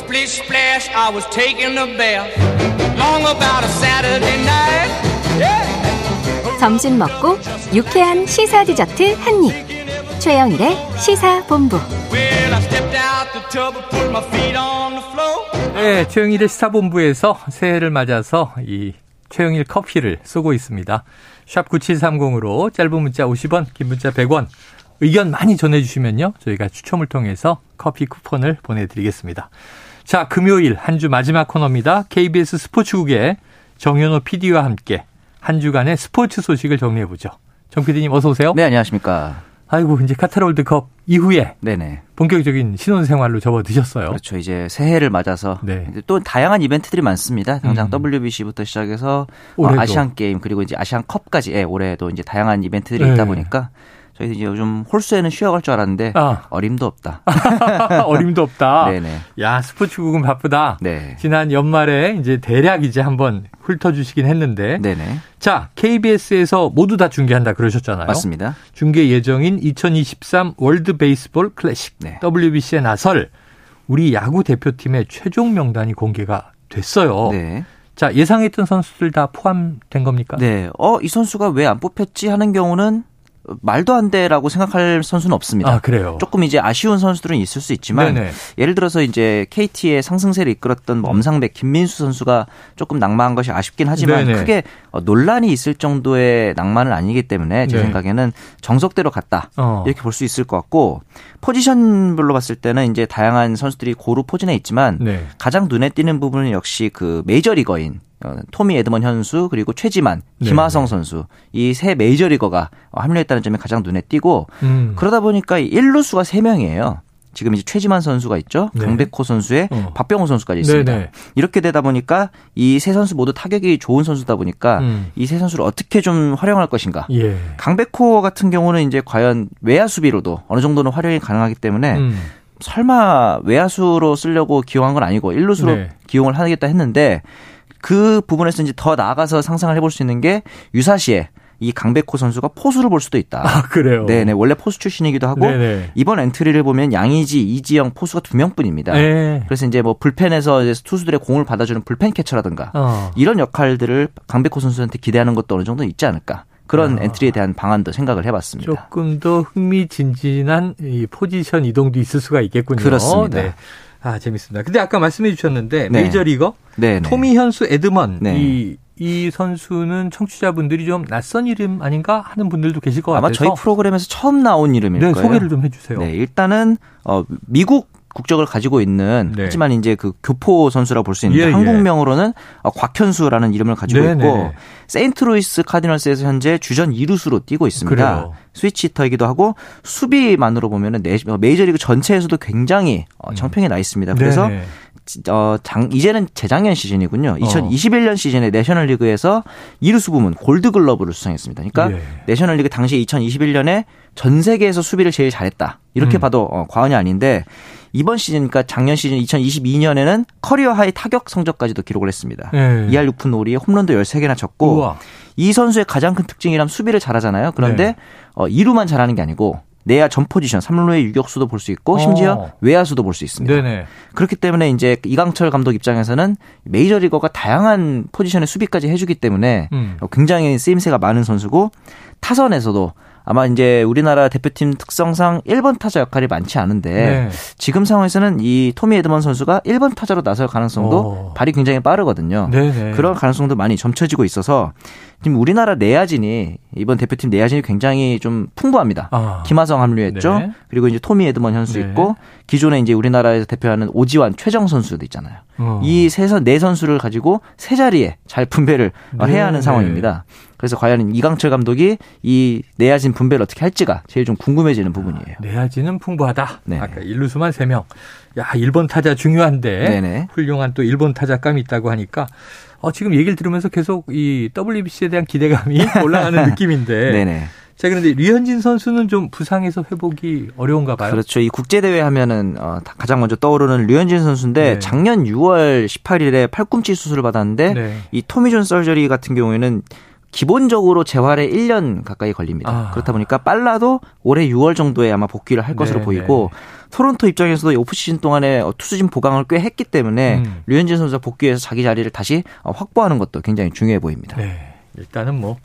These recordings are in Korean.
splish splash, I was taking a bath. Long about a Saturday night. Yeah. 점심 먹고 유쾌한 시사 디저트 한 입. 최영일의 시사 본부. Well, I stepped out the tub and put my feet on the floor. 네, 최영일의 시사 본부에서 새해를 맞아서 이 최영일 커피를 쏘고 있습니다. 샵 9730으로 짧은 문자 50원, 긴 문자 100원. 의견 많이 전해주시면요. 저희가 추첨을 통해서 커피 쿠폰을 보내드리겠습니다. 자, 금요일 한 주 마지막 코너입니다. KBS 스포츠국의 정현호 PD와 함께 한 주간의 스포츠 소식을 정리해 보죠. 정 PD님 어서 오세요. 네, 안녕하십니까. 아이고, 이제 카타르 월드컵 이후에 네네. 본격적인 신혼 생활로 접어드셨어요. 그렇죠. 이제 새해를 맞아서 네. 이제 또 다양한 이벤트들이 많습니다. 당장 음. WBC부터 시작해서 어, 올해도. 아시안 게임 그리고 이제 아시안 컵까지 예, 올해도 이제 다양한 이벤트들이 네. 있다 보니까 저희 이제 요즘 홀수에는 쉬어갈 줄 알았는데 아. 어림도 없다. 어림도 없다. 네네. 야, 스포츠국은 바쁘다. 네. 지난 연말에 이제 대략 이제 한번 훑어주시긴 했는데. 네네. 자, KBS에서 모두 다 중계한다 그러셨잖아요. 맞습니다. 중계 예정인 2023 월드 베이스볼 클래식 네. WBC에 나설 우리 야구 대표팀의 최종 명단이 공개가 됐어요. 네. 자, 예상했던 선수들 다 포함된 겁니까? 네. 어, 이 선수가 왜 안 뽑혔지 하는 경우는 말도 안 돼라고 생각할 선수는 없습니다. 아, 그래요. 조금 이제 아쉬운 선수들은 있을 수 있지만 네네. 예를 들어서 이제 KT의 상승세를 이끌었던 뭐 엄상백, 김민수 선수가 조금 낭만한 것이 아쉽긴 하지만 네네. 크게 어, 논란이 있을 정도의 낭만은 아니기 때문에 제 네. 생각에는 정석대로 갔다 어. 이렇게 볼 수 있을 것 같고 포지션별로 봤을 때는 이제 다양한 선수들이 고루 포진해 있지만 네. 가장 눈에 띄는 부분은 역시 그 메이저리거인 어, 토미 에드먼 현수 그리고 최지만, 네. 김하성 선수 이 세 메이저리거가 어, 합류했다는 점이 가장 눈에 띄고 음. 그러다 보니까 이 1루수가 3명이에요. 지금 이제 최지만 선수가 있죠. 네. 강백호 선수에 어. 박병호 선수까지 있습니다. 네네. 이렇게 되다 보니까 이 세 선수 모두 타격이 좋은 선수다 보니까 음. 이세 선수를 어떻게 좀 활용할 것인가. 예. 강백호 같은 경우는 이제 과연 외야 수비로도 어느 정도는 활용이 가능하기 때문에 음. 설마 외야수로 쓰려고 기용한 건 아니고 1루수로 네. 기용을 하겠다 했는데 그 부분에서 이제 더 나아가서 상상을 해볼 수 있는 게 유사시에 이 강백호 선수가 포수를 볼 수도 있다. 아, 그래요. 네네 원래 포수 출신이기도 하고 네네. 이번 엔트리를 보면 양의지, 이지영 포수가 두 명뿐입니다. 네. 그래서 이제 뭐 불펜에서 이제 투수들의 공을 받아주는 불펜 캐쳐라든가 어. 이런 역할들을 강백호 선수한테 기대하는 것도 어느 정도 있지 않을까 그런 아. 엔트리에 대한 방안도 생각을 해봤습니다. 조금 더 흥미진진한 이 포지션 이동도 있을 수가 있겠군요. 그렇습니다. 네. 아, 재밌습니다. 근데 아까 말씀해 주셨는데 네. 메이저리거 네, 네. 토미 현수 에드먼 네. 이, 이 선수는 청취자분들이 좀 낯선 이름 아닌가 하는 분들도 계실 것 아마 같아서 저희 프로그램에서 처음 나온 이름일 네, 거예요. 소개를 좀 해주세요. 네, 일단은 어 미국 국적을 가지고 있는 네. 하지만 이제 그 교포 선수라 볼 수 있는데 예, 예. 한국명으로는 어, 곽현수라는 이름을 가지고 네, 있고 네. 세인트루이스 카디널스에서 현재 주전 2루수로 뛰고 있습니다. 그래요. 스위치히터이기도 하고 수비만으로 보면은 네- 메이저리그 전체에서도 굉장히 어, 정평이 나 있습니다. 그래서 음. 네네. 어, 장, 이제는 재작년 시즌이군요. 2021년 시즌에 내셔널리그에서 이루수 부문 골드글러브를 수상했습니다. 그러니까 예. 내셔널리그 당시 2021년에 전 세계에서 수비를 제일 잘했다. 이렇게 음. 봐도 어, 과언이 아닌데 이번 시즌, 그러니까 작년 시즌 2022년에는 커리어 하이 타격 성적까지도 기록을 했습니다. 네. 2할 6푼 5리에 홈런도 13개나 쳤고 우와. 이 선수의 가장 큰 특징이란 수비를 잘하잖아요. 그런데 네. 어, 2루만 잘하는 게 아니고 내야 전 포지션 3루의 유격수도 볼 수 있고 심지어 어. 외야수도 볼 수 있습니다. 네네. 그렇기 때문에 이제 이강철 감독 입장에서는 메이저리거가 다양한 포지션의 수비까지 해주기 때문에 음. 어, 굉장히 쓰임새가 많은 선수고 타선에서도 아마 이제 우리나라 대표팀 특성상 1번 타자 역할이 많지 않은데 네. 지금 상황에서는 이 토미 에드먼 선수가 1번 타자로 나설 가능성도 오. 발이 굉장히 빠르거든요. 네네. 그런 가능성도 많이 점쳐지고 있어서 지금 우리나라 내야진이 이번 대표팀 내야진이 굉장히 좀 풍부합니다. 아. 김하성 합류했죠. 네. 그리고 이제 토미 에드먼 현수 네. 있고 기존에 이제 우리나라에서 대표하는 오지환, 최정 선수도 있잖아요. 어. 이 세선 네 선수를 가지고 세 자리에 잘 분배를 어, 네, 해야 하는 네. 상황입니다. 그래서 과연 이강철 감독이 이 내야진 분배를 어떻게 할지가 제일 좀 궁금해지는 부분이에요. 내야지는 풍부하다. 네. 아까 일루수만 3명. 야, 1번 타자 중요한데 네네. 훌륭한 또 1번 타자감이 있다고 하니까 어, 지금 얘기를 들으면서 계속 이 WBC에 대한 기대감이 올라가는 느낌인데. 네네. 자, 그런데 류현진 선수는 좀 부상에서 회복이 어려운가 봐요. 그렇죠. 이 국제 대회 하면은 어, 다- 가장 먼저 떠오르는 류현진 선수인데 네. 작년 6월 18일에 팔꿈치 수술을 받았는데 네. 이 토미존 설저리 같은 경우에는 기본적으로 재활에 1년 가까이 걸립니다. 아. 그렇다 보니까 빨라도 올해 6월 정도에 아마 복귀를 할 것으로 네, 보이고 토론토 입장에서도 이 오프 시즌 동안에 어, 투수진 보강을 꽤 했기 때문에 음. 류현진 선수가 복귀해서 자기 자리를 다시 어, 확보하는 것도 굉장히 중요해 보입니다. 네. 일단은 뭐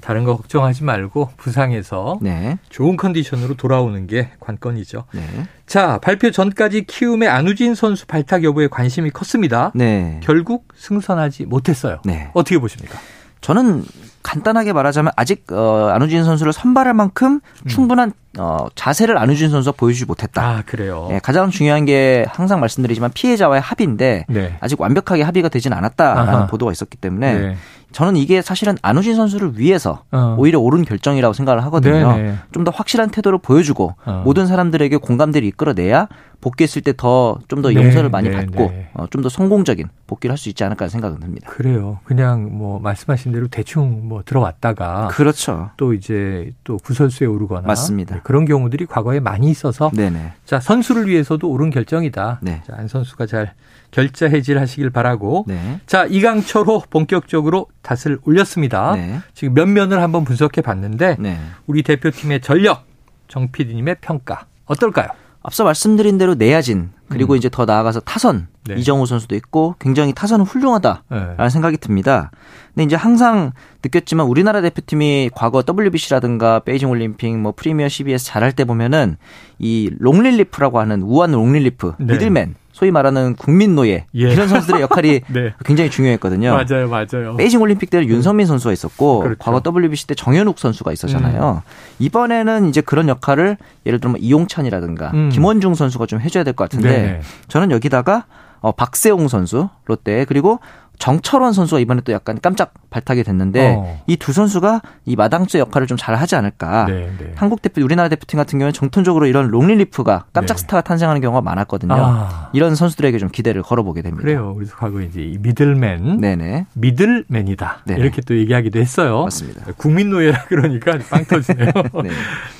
다른 거 걱정하지 말고 부상에서 네. 좋은 컨디션으로 돌아오는 게 관건이죠. 네. 자, 발표 전까지 키움의 안우진 선수 발탁 여부에 관심이 컸습니다. 네. 결국 승선하지 못했어요. 네. 어떻게 보십니까? 저는 간단하게 말하자면 아직 어, 안우진 선수를 선발할 만큼 충분한 어, 자세를 안우진 선수가 보여주지 못했다. 아, 그래요. 예, 가장 중요한 게 항상 말씀드리지만 피해자와의 합의인데 네. 아직 완벽하게 합의가 되진 않았다라는 아하. 보도가 있었기 때문에 네. 저는 이게 사실은 안우진 선수를 위해서 어. 오히려 옳은 결정이라고 생각을 하거든요. 네네. 좀더 확실한 태도를 보여주고 어. 모든 사람들에게 공감대를 이끌어내야 복귀했을 때 더좀더 네, 용서를 많이 네, 받고 네. 어, 좀 더 성공적인 복귀를 할 수 있지 않을까 생각은 듭니다. 그래요. 그냥 뭐 말씀하신 대로 대충 뭐 들어왔다가 그렇죠. 또 이제 또 구설수에 오르거나 맞습니다. 네, 그런 경우들이 과거에 많이 있어서 네네. 자 선수를 위해서도 옳은 결정이다. 네. 자, 안 선수가 잘 결자 해지하시길 바라고. 네. 자 이강철호 본격적으로 탓을 올렸습니다. 네. 지금 몇 면을 한번 분석해 봤는데 네. 우리 대표팀의 전력 정 PD님의 평가 어떨까요? 앞서 말씀드린 대로 내야진 그리고 음. 이제 더 나아가서 타선 네. 이정우 선수도 있고 굉장히 타선은 훌륭하다라는 네. 생각이 듭니다. 근데 이제 항상 느꼈지만 우리나라 대표팀이 과거 WBC라든가 베이징 올림픽 뭐 프리미어 CBS 잘할 때 보면은 이 롱릴리프라고 하는 우완 롱릴리프 네. 미들맨 소위 말하는 국민 노예 예. 이런 선수들의 역할이 네. 굉장히 중요했거든요. 맞아요, 맞아요. 베이징 올림픽 때는 윤석민 선수가 있었고 그렇죠. 과거 WBC 때 정현욱 선수가 있었잖아요. 이번에는 이제 그런 역할을 예를 들면 이용찬이라든가 음. 김원중 선수가 좀 해줘야 될 것 같은데 네네. 저는 여기다가 어, 박세웅 선수 롯데 그리고 정철원 선수가 이번에 또 약간 깜짝 발탁이 됐는데 어. 이 두 선수가 이 마당쇠 역할을 좀 잘 하지 않을까. 네, 네. 한국 대표 우리나라 대표팀 같은 경우는 정통적으로 이런 롱릴리프가 깜짝 네. 스타가 탄생하는 경우가 많았거든요. 아. 이런 선수들에게 좀 기대를 걸어보게 됩니다. 그래요. 그래서 과거에 이제 이 미들맨, 네네. 미들맨이다 네네. 이렇게 또 얘기하기도 했어요. 맞습니다. 국민노예라 그러니까 빵 터지네요. 네.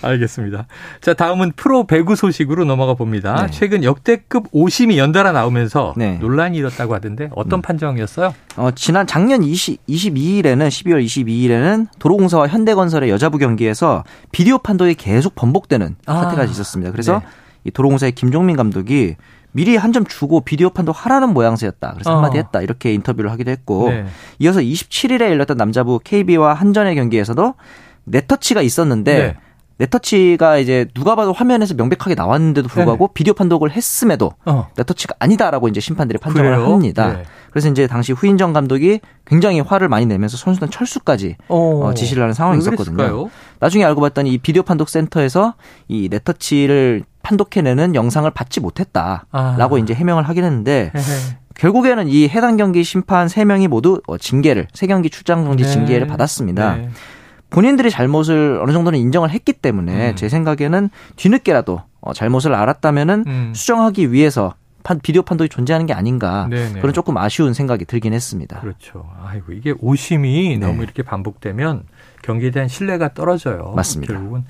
알겠습니다. 자, 다음은 프로 배구 소식으로 넘어가 봅니다. 네. 최근 역대급 오심이 연달아 나오면서 네. 논란이 일었다고 하던데 어떤 판정이었어요? 어, 지난 작년 20, 22일에는 12월 22일에는 도로공사와 현대건설의 여자부 경기에서 비디오 판독이 계속 번복되는 아. 사태가 있었습니다. 그래서 네. 이 도로공사의 김종민 감독이 미리 한 점 주고 비디오 판독 하라는 모양새였다. 그래서 어. 한마디 했다. 이렇게 인터뷰를 하기도 했고 네. 이어서 27일에 열렸던 남자부 KB와 한전의 경기에서도 네터치가 있었는데 네. 네터치가 이제 누가 봐도 화면에서 명백하게 나왔는데도 불구하고 비디오 판독을 했음에도 어. 네터치가 아니다라고 이제 심판들이 판정을 그래요? 합니다. 네. 그래서 이제 당시 후인정 감독이 굉장히 화를 많이 내면서 선수단 철수까지 어. 어, 지시를 하는 상황이 왜 있었거든요. 나중에 알고 봤더니 이 비디오 판독 센터에서 이 네터치를 판독해내는 영상을 받지 못했다라고 아. 이제 해명을 하긴 했는데. 결국에는 이 해당 경기 심판 3명이 모두 어, 징계를 세 경기 출장 정지 네. 징계를 받았습니다. 네. 본인들이 잘못을 어느 정도는 인정을 했기 때문에 음. 제 생각에는 뒤늦게라도 어, 잘못을 알았다면은 음. 수정하기 위해서 판, 비디오 판독이 존재하는 게 아닌가 네네. 그런 조금 아쉬운 생각이 들긴 했습니다. 그렇죠. 아이고 이게 오심이 네. 너무 이렇게 반복되면 경기에 대한 신뢰가 떨어져요. 맞습니다. 결국은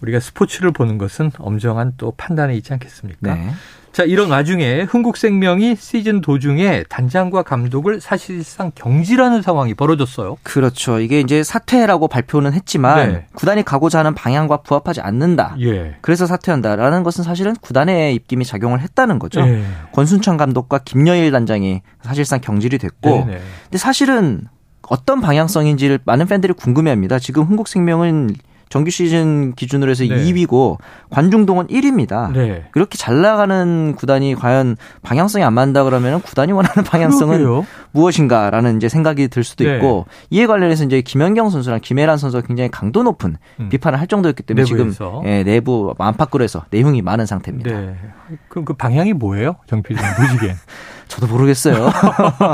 우리가 스포츠를 보는 것은 엄정한 또 판단에 있지 않겠습니까? 네. 자, 이런 와중에 흥국생명이 시즌 도중에 단장과 감독을 사실상 경질하는 상황이 벌어졌어요. 그렇죠. 이게 이제 사퇴라고 발표는 했지만 네. 구단이 가고자 하는 방향과 부합하지 않는다. 예. 그래서 사퇴한다라는 것은 사실은 구단의 입김이 작용을 했다는 거죠. 예. 권순찬 감독과 김여일 단장이 사실상 경질이 됐고 네네. 근데 사실은 어떤 방향성인지를 많은 팬들이 궁금해합니다. 지금 흥국생명은 정규 시즌 기준으로 해서 네. 2위고 관중동원 1위입니다. 네. 그렇게 잘 나가는 구단이 과연 방향성이 안 맞는다 그러면 구단이 원하는 방향성은 그러게요. 무엇인가라는 이제 생각이 들 수도 네. 있고 이에 관련해서 이제 김연경 선수랑 김혜란 선수가 굉장히 강도 높은 음. 비판을 할 정도였기 때문에 내부에서. 지금 예, 내부 안팎으로에서 내용이 많은 상태입니다. 네. 그럼 그 방향이 뭐예요? 정필님 보시기엔. 저도 모르겠어요.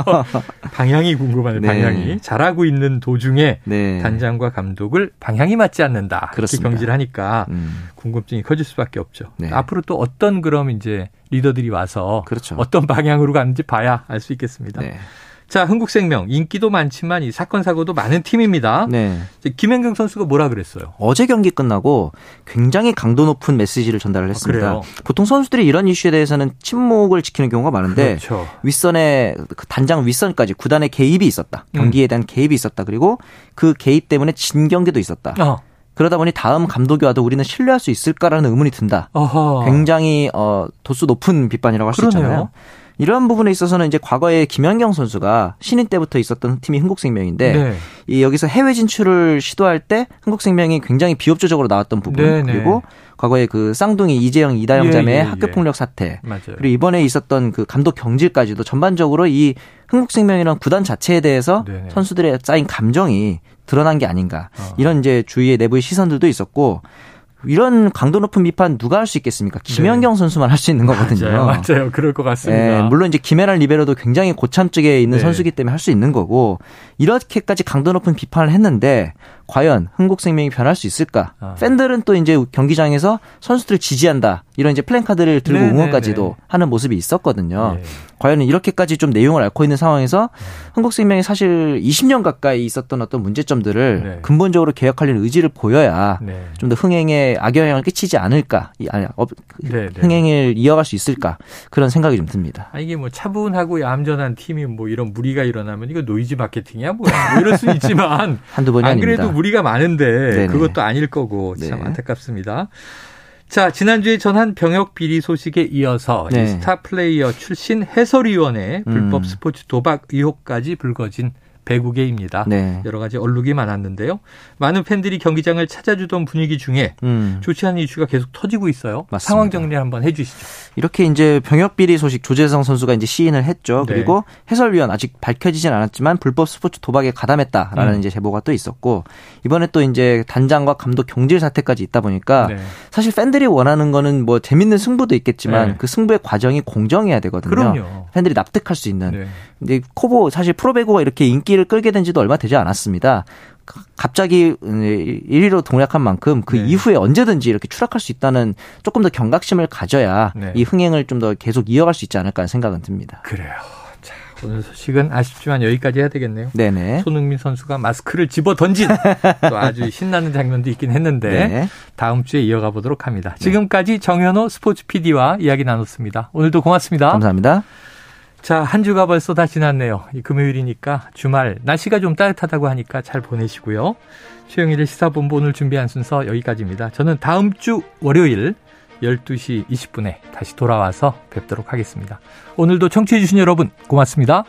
방향이 궁금하네, 네. 방향이. 잘하고 있는 도중에 네. 단장과 감독을 방향이 맞지 않는다. 그렇습니다. 이렇게 경질하니까 음, 궁금증이 커질 수밖에 없죠. 네. 앞으로 또 어떤 그럼 이제 리더들이 와서 그렇죠. 어떤 방향으로 가는지 봐야 알 수 있겠습니다. 네. 자, 흥국생명 인기도 많지만 이 사건 사고도 많은 팀입니다. 네. 김현경 선수가 뭐라 그랬어요? 어제 경기 끝나고 굉장히 강도 높은 메시지를 전달을 했습니다. 아? 보통 선수들이 이런 이슈에 대해서는 침묵을 지키는 경우가 많은데 그렇죠. 윗선에 그 단장 윗선까지 구단의 개입이 있었다. 음. 경기에 대한 개입이 있었다. 그리고 그 개입 때문에 진 경기도 있었다. 어. 그러다 보니 다음 감독이 와도 우리는 신뢰할 수 있을까라는 의문이 든다. 어허. 굉장히 어 도수 높은 비판이라고 할 수. 있잖아요. 이러한 부분에 있어서는 이제 과거에 김연경 선수가 신인 때부터 있었던 팀이 흥국생명인데 네. 이 여기서 해외 진출을 시도할 때 흥국생명이 굉장히 비협조적으로 나왔던 부분 네, 네. 그리고 과거에 그 쌍둥이 이재영 이다영 예, 자매의 예, 학교 예. 폭력 사태 맞아요. 그리고 이번에 있었던 그 감독 경질까지도 전반적으로 이 흥국생명이라는 구단 자체에 대해서 네네. 선수들의 쌓인 감정이 드러난 게 아닌가 어. 이런 이제 주위의 내부의 시선들도 있었고 이런 강도 높은 비판 누가 할 수 있겠습니까? 김연경 선수만 할 수 있는 거거든요. 네. 맞아요. 맞아요. 그럴 것 같습니다. 예, 물론 이제 김혜란 리베로도 굉장히 고참 쪽에 있는 네. 선수기 때문에 할 수 있는 거고 이렇게까지 강도 높은 비판을 했는데 과연 흥국생명이 변할 수 있을까? 아. 팬들은 또 이제 경기장에서 선수들을 지지한다 이런 이제 플랜카드를 들고 네, 응원까지도 네, 네. 하는 모습이 있었거든요. 예. 과연 이렇게까지 좀 내홍을 앓고 있는 상황에서 흥국생명이 사실 20년 가까이 있었던 어떤 문제점들을 네. 근본적으로 개혁하려는 의지를 보여야 네. 좀더 흥행에 악영향을 끼치지 않을까, 이- 아니, 어, 네, 네. 흥행을 이어갈 수 있을까 그런 생각이 좀 듭니다. 아, 이게 뭐 차분하고 얌전한 팀이 뭐 이런 물의가 일어나면 이거 노이즈 마케팅이야 뭐야 뭐 이럴 수 있지만 한두 번이 안 아닙니다. 그래도 물의가 많은데 네네. 그것도 아닐 거고 참 네. 안타깝습니다. 자 지난주에 전한 병역 비리 소식에 이어서 이 네. 스타 플레이어 출신 해설위원의 불법 음. 스포츠 도박 의혹까지 불거진 배구계입니다. 네. 여러 가지 얼룩이 많았는데요. 많은 팬들이 경기장을 찾아주던 분위기 중에 음. 좋지 않은 이슈가 계속 터지고 있어요. 맞습니다. 상황 정리 한번 해주시죠. 이렇게 이제 병역 비리 소식 조재성 선수가 이제 시인을 했죠. 네. 그리고 해설위원 아직 밝혀지진 않았지만 불법 스포츠 도박에 가담했다라는 음. 이제 제보가 또 있었고 이번에 또 이제 단장과 감독 경질 사태까지 있다 보니까 네. 사실 팬들이 원하는 거는 뭐 재밌는 승부도 있겠지만 네. 그 승부의 과정이 공정해야 되거든요. 그럼요. 팬들이 납득할 수 있는. 네. 근데 코보 사실 프로배구가 이렇게 인기 를 끌게 된 지도 얼마 되지 않았습니다. 가- 갑자기 1위로 동락한 만큼 그 네. 이후에 언제든지 이렇게 추락할 수 있다는 조금 더 경각심을 가져야 네. 이 흥행을 좀 더 계속 이어갈 수 있지 않을까 하는 생각은 듭니다. 그래요. 자, 오늘 소식은 아쉽지만 여기까지 해야 되겠네요. 네네. 손흥민 선수가 마스크를 집어 던진 또 아주 신나는 장면도 있긴 했는데 네. 다음 주에 이어가 보도록 합니다. 지금까지 정현호 스포츠 PD와 이야기 나눴습니다. 오늘도 고맙습니다. 감사합니다. 자, 한 주가 벌써 다 지났네요. 이 금요일이니까 주말 날씨가 좀 따뜻하다고 하니까 잘 보내시고요. 최영일의 시사본부 오늘 준비한 순서 여기까지입니다. 저는 다음 주 월요일 12시 20분에 다시 돌아와서 뵙도록 하겠습니다. 오늘도 청취해주신 여러분 고맙습니다.